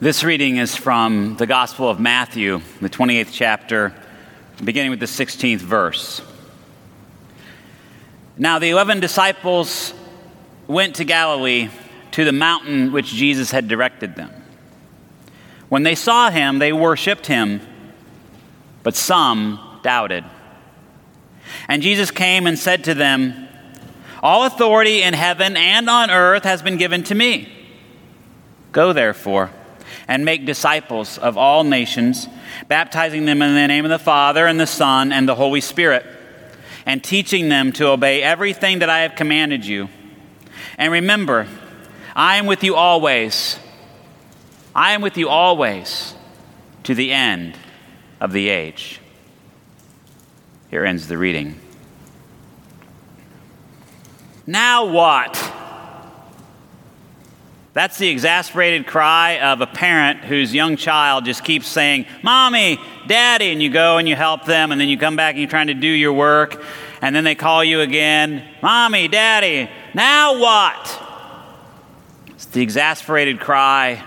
This reading is from the Gospel of Matthew, the 28th chapter, beginning with the 16th verse. Now, the eleven disciples went to Galilee to the mountain which Jesus had directed them. When they saw him, they worshiped him, but some doubted. And Jesus came and said to them, All authority in heaven and on earth has been given to me. Go therefore and make disciples of all nations, baptizing them in the name of the Father and the Son and the Holy Spirit, and teaching them to obey everything that I have commanded you. And remember, I am with you always. I am with you always to the end of the age. Here ends the reading. Now what? That's the exasperated cry of a parent whose young child just keeps saying, Mommy, Daddy, and you go and you help them, and then you come back and you're trying to do your work, and then they call you again, Mommy, Daddy, now what? It's the exasperated cry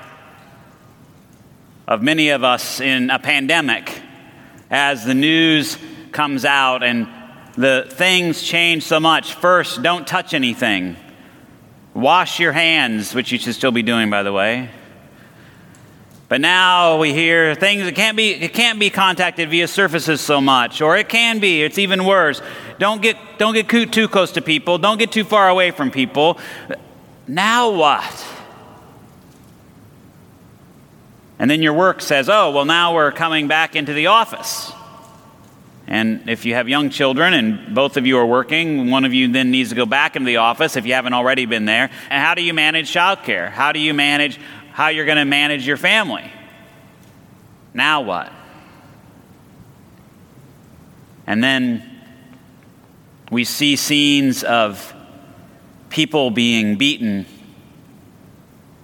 of many of us in a pandemic as the news comes out and the things change so much. First, don't touch anything. Wash your hands, which you should still be doing, by the way. But now we hear things that can't be it can't be contacted via surfaces so much, or it can be. It's even worse. Don't get don't get too close to people. Don't get too far away from people. Now what? And then your work says, "Oh, well now we're coming back into the office." And if you have young children and both of you are working, one of you then needs to go back into the office if you haven't already been there. And how do you manage childcare? How do you manage how you're going to manage your family? Now what? And then we see scenes of people being beaten,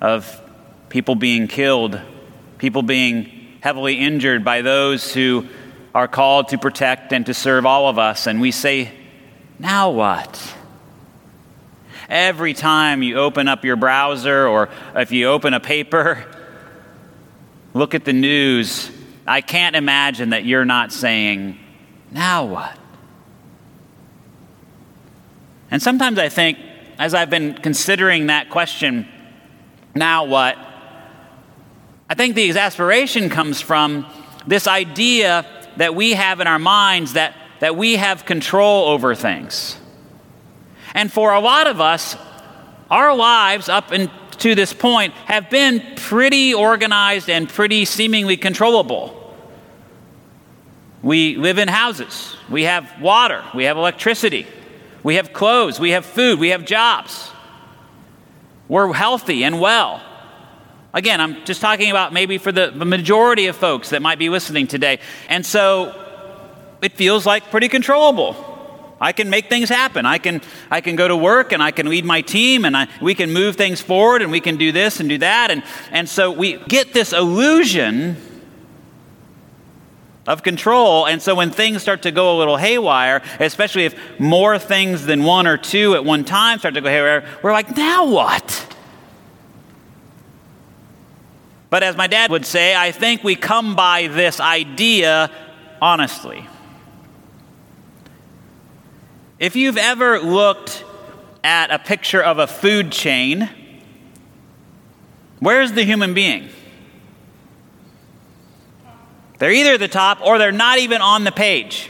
of people being killed, people being heavily injured by those who are called to protect and to serve all of us. And we say, now what? Every time you open up your browser or if you open a paper, look at the news, I can't imagine that you're not saying, now what? And sometimes I think, as I've been considering that question, now what? I think the exasperation comes from this idea that we have in our minds that, that we have control over things. And for a lot of us, our lives up to this point have been pretty organized and pretty seemingly controllable. We live in houses, we have water, we have electricity, we have clothes, we have food, we have jobs. We're healthy and well. Again, I'm just talking about maybe for the, majority of folks that might be listening today. And so it feels like pretty controllable. I can make things happen. I can, I can go to work and I can lead my team and I, we can move things forward and we can do this and do that. And, and so we get this illusion of control. And so when things start to go a little haywire, especially if more things than one or two at one time start to go haywire, we're like, now what? But as my dad would say, I think we come by this idea honestly. If you've ever looked at a picture of a food chain, where's the human being? They're either at the top or they're not even on the page.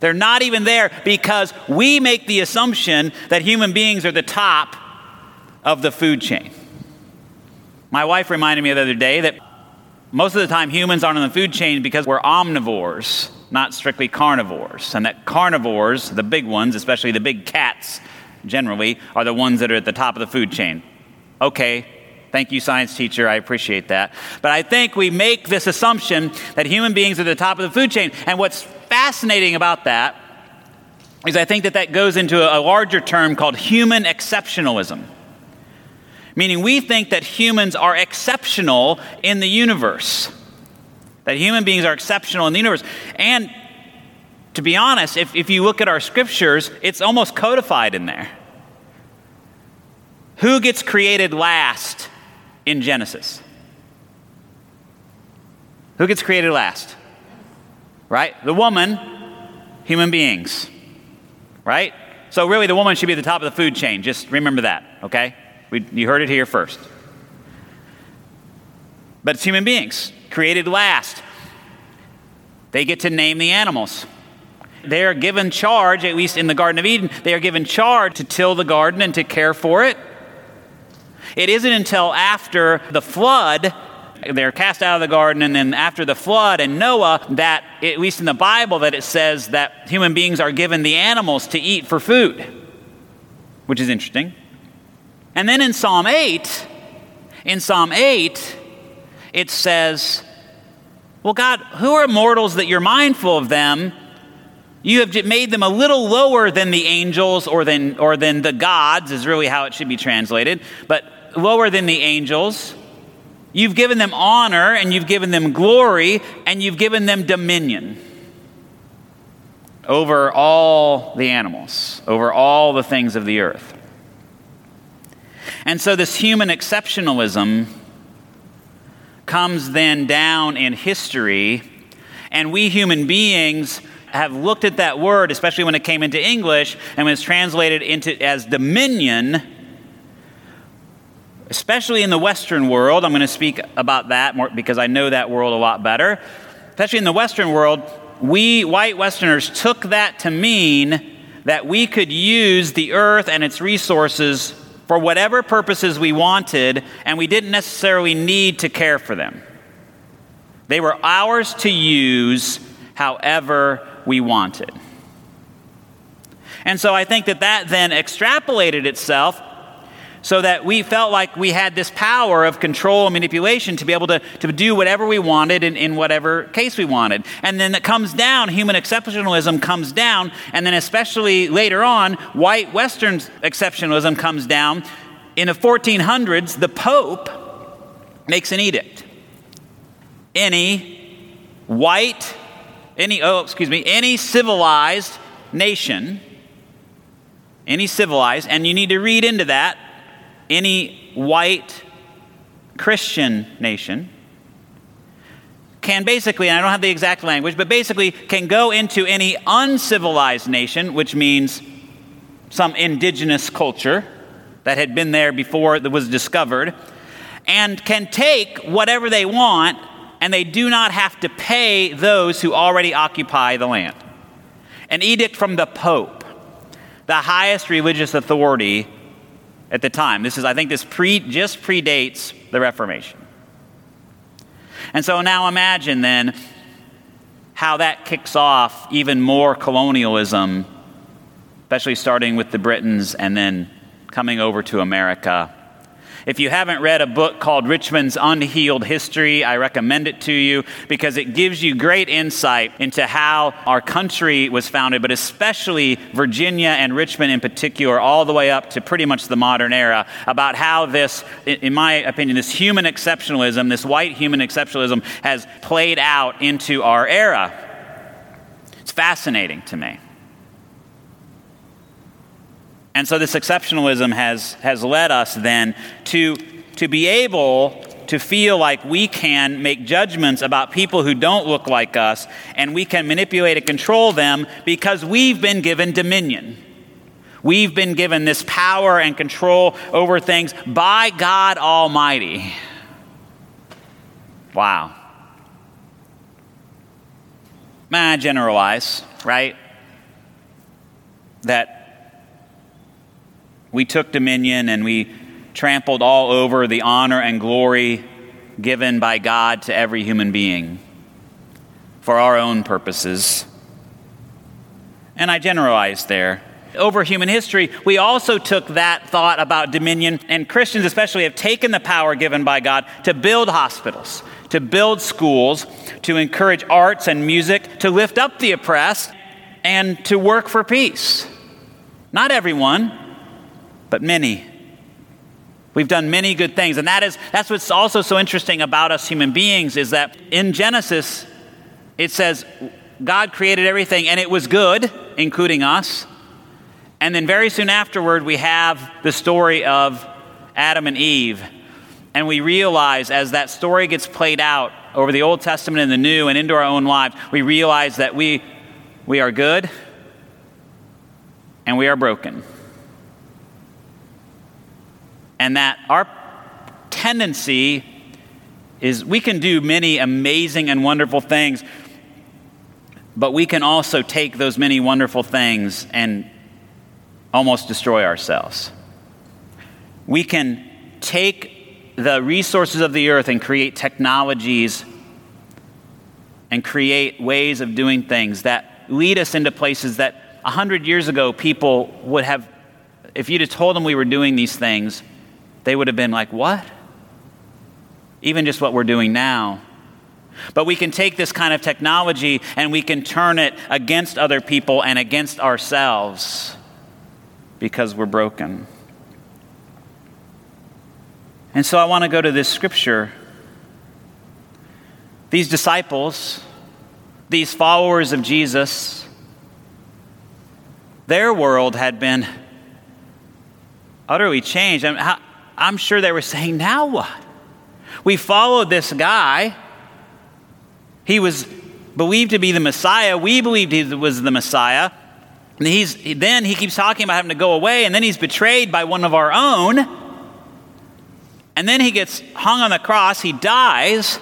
They're not even there because we make the assumption that human beings are the top of the food chain. My wife reminded me the other day that most of the time humans aren't on the food chain because we're omnivores, not strictly carnivores. And that carnivores, the big ones, especially the big cats generally, are the ones that are at the top of the food chain. Okay, Thank you, science teacher. I appreciate that. But I think we make this assumption that human beings are the top of the food chain. And what's fascinating about that is I think that that goes into a larger term called human exceptionalism. Meaning, we think that humans are exceptional in the universe, that human beings are exceptional in the universe. And to be honest, if, if you look at our scriptures, it's almost codified in there. Who gets created last in Genesis? Who gets created last? Right? The woman, human beings. Right? So, really, the woman should be at the top of the food chain. Just remember that, okay? We, you heard it here first. But it's human beings, created last. They get to name the animals. They are given charge, at least in the Garden of Eden, they are given charge to till the garden and to care for it. It isn't until after the flood, they're cast out of the garden, and then after the flood and Noah, that, at least in the Bible, that it says that human beings are given the animals to eat for food, which is interesting. And then in Psalm 8, in Psalm 8, it says, Well, God, who are mortals that you're mindful of them? You have made them a little lower than the angels or than, or than the gods, is really how it should be translated, but lower than the angels. You've given them honor and you've given them glory and you've given them dominion over all the animals, over all the things of the earth. And so, this human exceptionalism comes then down in history, and we human beings have looked at that word, especially when it came into English and was translated into as dominion, especially in the Western world. I'm going to speak about that more because I know that world a lot better. Especially in the Western world, we white Westerners took that to mean that we could use the earth and its resources for whatever purposes we wanted, and we didn't necessarily need to care for them. They were ours to use however we wanted. And so I think that that then extrapolated itself so that we felt like we had this power of control and manipulation to be able to, to do whatever we wanted in, in whatever case we wanted. And then it comes down, human exceptionalism comes down, and then especially later on, white Western exceptionalism comes down. In the 1400s, the Pope makes an edict. Any white any, oh, excuse me, any civilized nation, any civilized, and you need to read into that, any white Christian nation can basically, and I don't have the exact language, but basically can go into any uncivilized nation, which means some indigenous culture that had been there before it was discovered, and can take whatever they want and they do not have to pay those who already occupy the land. An edict from the Pope, the highest religious authority at the time. This is, I think, this pre, just predates the Reformation. And so now imagine then how that kicks off even more colonialism, especially starting with the Britons and then coming over to America if you haven't read a book called Richmond's Unhealed History, I recommend it to you because it gives you great insight into how our country was founded, but especially Virginia and Richmond in particular, all the way up to pretty much the modern era, about how this, in my opinion, this human exceptionalism, this white human exceptionalism, has played out into our era. It's fascinating to me. And so this exceptionalism has, has led us then to, to be able to feel like we can make judgments about people who don't look like us and we can manipulate and control them because we've been given dominion. We've been given this power and control over things by God Almighty. Wow. Man, I generalize, right? That we took dominion and we trampled all over the honor and glory given by God to every human being for our own purposes. And I generalized there. Over human history, we also took that thought about dominion, and Christians especially have taken the power given by God to build hospitals, to build schools, to encourage arts and music, to lift up the oppressed, and to work for peace. Not everyone, but many. We've done many good things. And that is, that's what's also so interesting about us human beings is that in Genesis, it says God created everything and it was good, including us. And then very soon afterward, we have the story of Adam and Eve. And we realize as that story gets played out over the Old Testament and the New and into our own lives, we realize that we, we are good and we are broken. And that our tendency is we can do many amazing and wonderful things, but we can also take those many wonderful things and almost destroy ourselves. We can take the resources of the earth and create technologies and create ways of doing things that lead us into places that 100 years ago people would have, if you'd have told them we were doing these things, they would have been like, What? Even just what we're doing now. But we can take this kind of technology and we can turn it against other people and against ourselves because we're broken. And so I want to go to this scripture. These disciples, these followers of Jesus, their world had been utterly changed. I'm sure they were saying, now what? We followed this guy. He was believed to be the Messiah. We believed he was the Messiah. And he's, then he keeps talking about having to go away, and then he's betrayed by one of our own. And then he gets hung on the cross, he dies,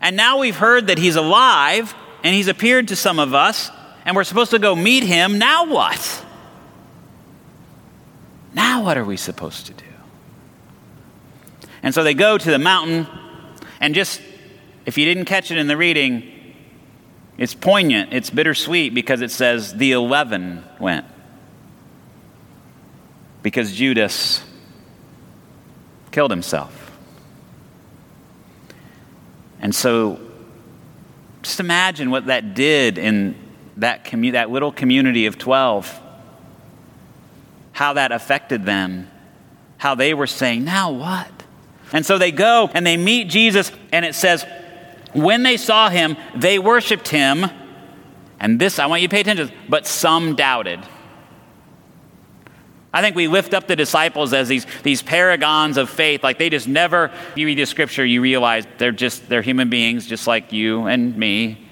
and now we've heard that he's alive, and he's appeared to some of us, and we're supposed to go meet him. Now what? Now what are we supposed to do? And so they go to the mountain, and just, if you didn't catch it in the reading, it's poignant, it's bittersweet because it says the 11 went. Because Judas killed himself. And so, just imagine what that did in that, commu- that little community of 12. How that affected them. How they were saying, now what? And so they go and they meet Jesus, and it says, when they saw him, they worshiped him. And this, I want you to pay attention, but some doubted. I think we lift up the disciples as these, these paragons of faith. Like they just never, you read the scripture, you realize they're just, they're human beings just like you and me.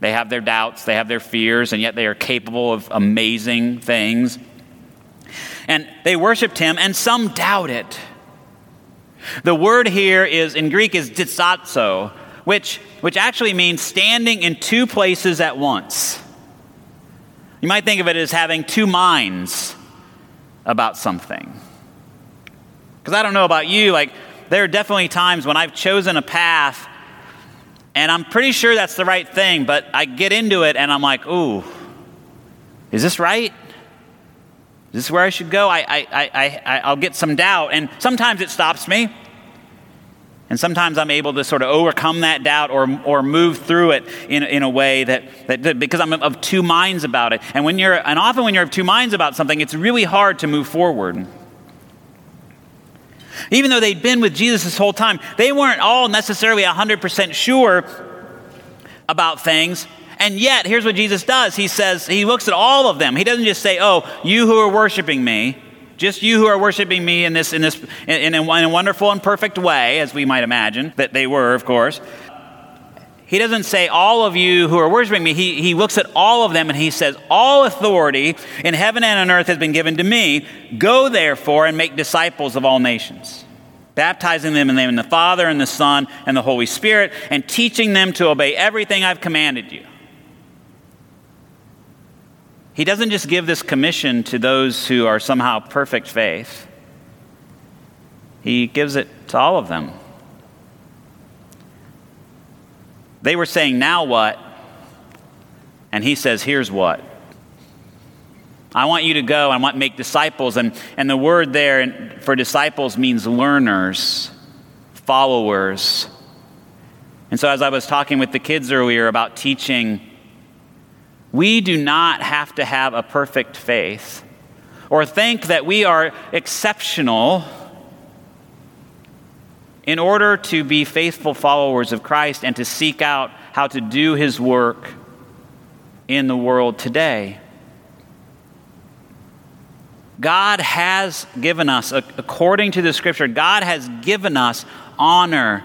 They have their doubts, they have their fears, and yet they are capable of amazing things. And they worshiped him, and some doubted. The word here is in Greek is distazo, which, which actually means standing in two places at once. You might think of it as having two minds about something. Because I don't know about you, like, there are definitely times when I've chosen a path and I'm pretty sure that's the right thing, but I get into it and I'm like, ooh, is this right? Is this where I should go? I, I, I, I, I'll get some doubt. And sometimes it stops me. And sometimes I'm able to sort of overcome that doubt or, or move through it in, in a way that, that, because I'm of two minds about it. And, when you're, and often when you're of two minds about something, it's really hard to move forward. Even though they'd been with Jesus this whole time, they weren't all necessarily 100% sure about things. And yet, here's what Jesus does He says, He looks at all of them. He doesn't just say, Oh, you who are worshiping me, just you who are worshiping me in this, in this, in, in, a, wonderful and perfect way, as we might imagine that they were, of course. He doesn't say, All of you who are worshiping me. He, he looks at all of them and he says, All authority in heaven and on earth has been given to me. Go therefore and make disciples of all nations, baptizing them in the name of the Father and the Son and the Holy Spirit, and teaching them to obey everything I've commanded you. He doesn't just give this commission to those who are somehow perfect faith, He gives it to all of them. They were saying, Now what? And He says, Here's what. I want you to go. I want to make disciples. And, and the word there for disciples means learners, followers. And so, as I was talking with the kids earlier about teaching we do not have to have a perfect faith or think that we are exceptional in order to be faithful followers of Christ and to seek out how to do his work in the world today. God has given us, according to the scripture, God has given us honor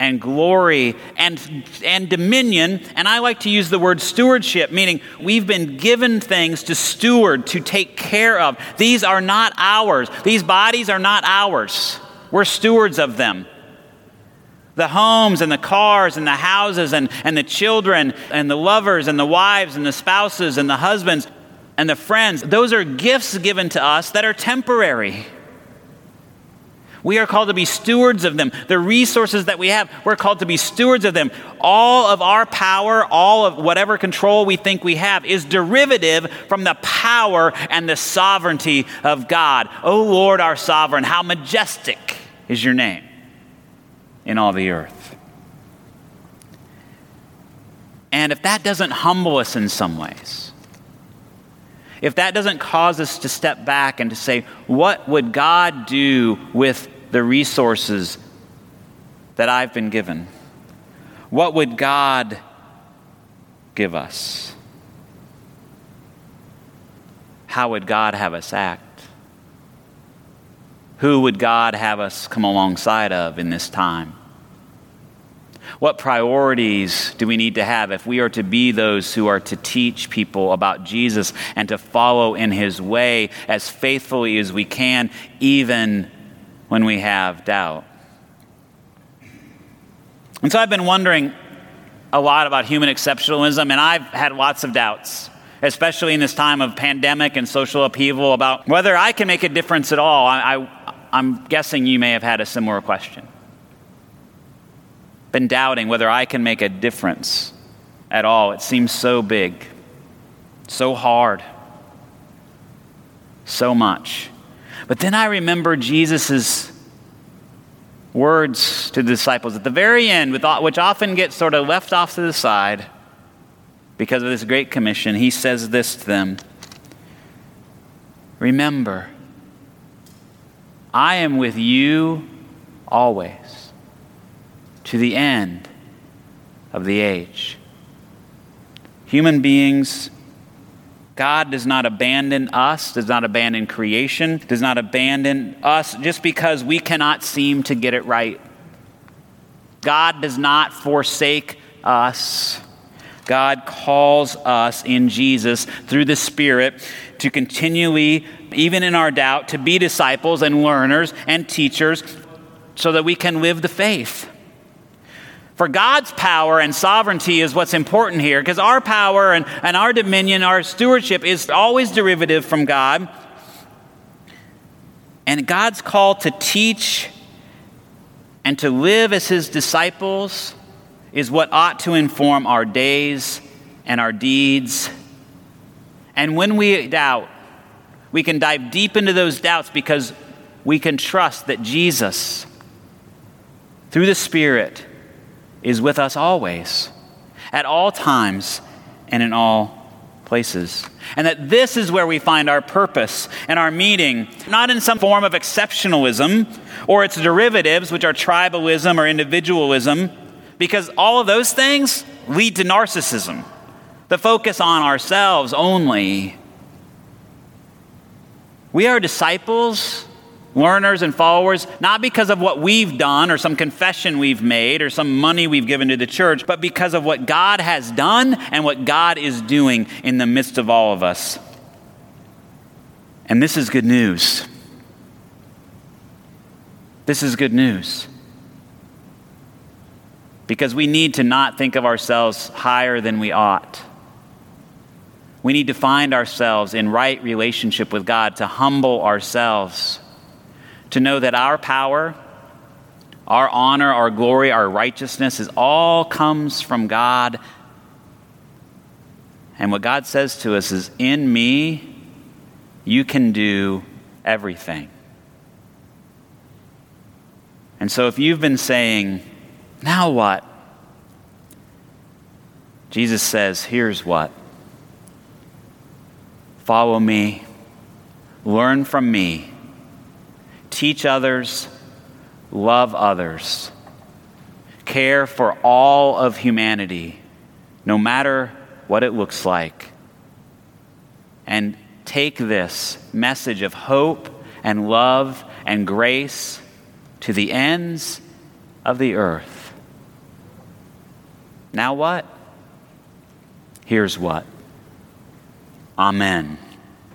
and glory and, and dominion. And I like to use the word stewardship, meaning we've been given things to steward, to take care of. These are not ours, these bodies are not ours. We're stewards of them. The homes and the cars and the houses and, and the children and the lovers and the wives and the spouses and the husbands and the friends, those are gifts given to us that are temporary. We are called to be stewards of them. The resources that we have, we're called to be stewards of them. All of our power, all of whatever control we think we have, is derivative from the power and the sovereignty of God. O Lord, our sovereign, how majestic is your name in all the earth. And if that doesn't humble us in some ways, if that doesn't cause us to step back and to say, what would God do with the resources that I've been given? What would God give us? How would God have us act? Who would God have us come alongside of in this time? What priorities do we need to have if we are to be those who are to teach people about Jesus and to follow in his way as faithfully as we can, even when we have doubt? And so I've been wondering a lot about human exceptionalism, and I've had lots of doubts, especially in this time of pandemic and social upheaval, about whether I can make a difference at all. I, I'm guessing you may have had a similar question been doubting whether I can make a difference at all. It seems so big, so hard, so much. But then I remember Jesus' words to the disciples at the very end, which often gets sort of left off to the side because of this great commission. He says this to them Remember, I am with you always to the end of the age. Human beings, God does not abandon us, does not abandon creation, does not abandon us just because we cannot seem to get it right. God does not forsake us. God calls us in Jesus through the Spirit to continually, even in our doubt, to be disciples and learners and teachers so that we can live the faith. For God's power and sovereignty is what's important here, because our power and, and our dominion, our stewardship is always derivative from God. And God's call to teach and to live as his disciples is what ought to inform our days and our deeds. And when we doubt, we can dive deep into those doubts because we can trust that Jesus, through the Spirit, is with us always, at all times, and in all places. And that this is where we find our purpose and our meaning, not in some form of exceptionalism or its derivatives, which are tribalism or individualism, because all of those things lead to narcissism, the focus on ourselves only. We are disciples learners and followers, not because of what we've done or some confession we've made or some money we've given to the church, but because of what God has done and what God is doing in the midst of all of us. And this is good news. This is good news. Because we need to not think of ourselves higher than we ought. We need to find ourselves in right relationship with God, to humble ourselves to know that our power, our honor, our glory, our righteousness is all comes from God. And what God says to us is, In me, you can do everything. And so if you've been saying, Now what? Jesus says, Here's what. Follow me, learn from me teach others, love others, care for all of humanity, no matter what it looks like. And take this message of hope and love and grace to the ends of the earth. Now what? Here's what. Amen.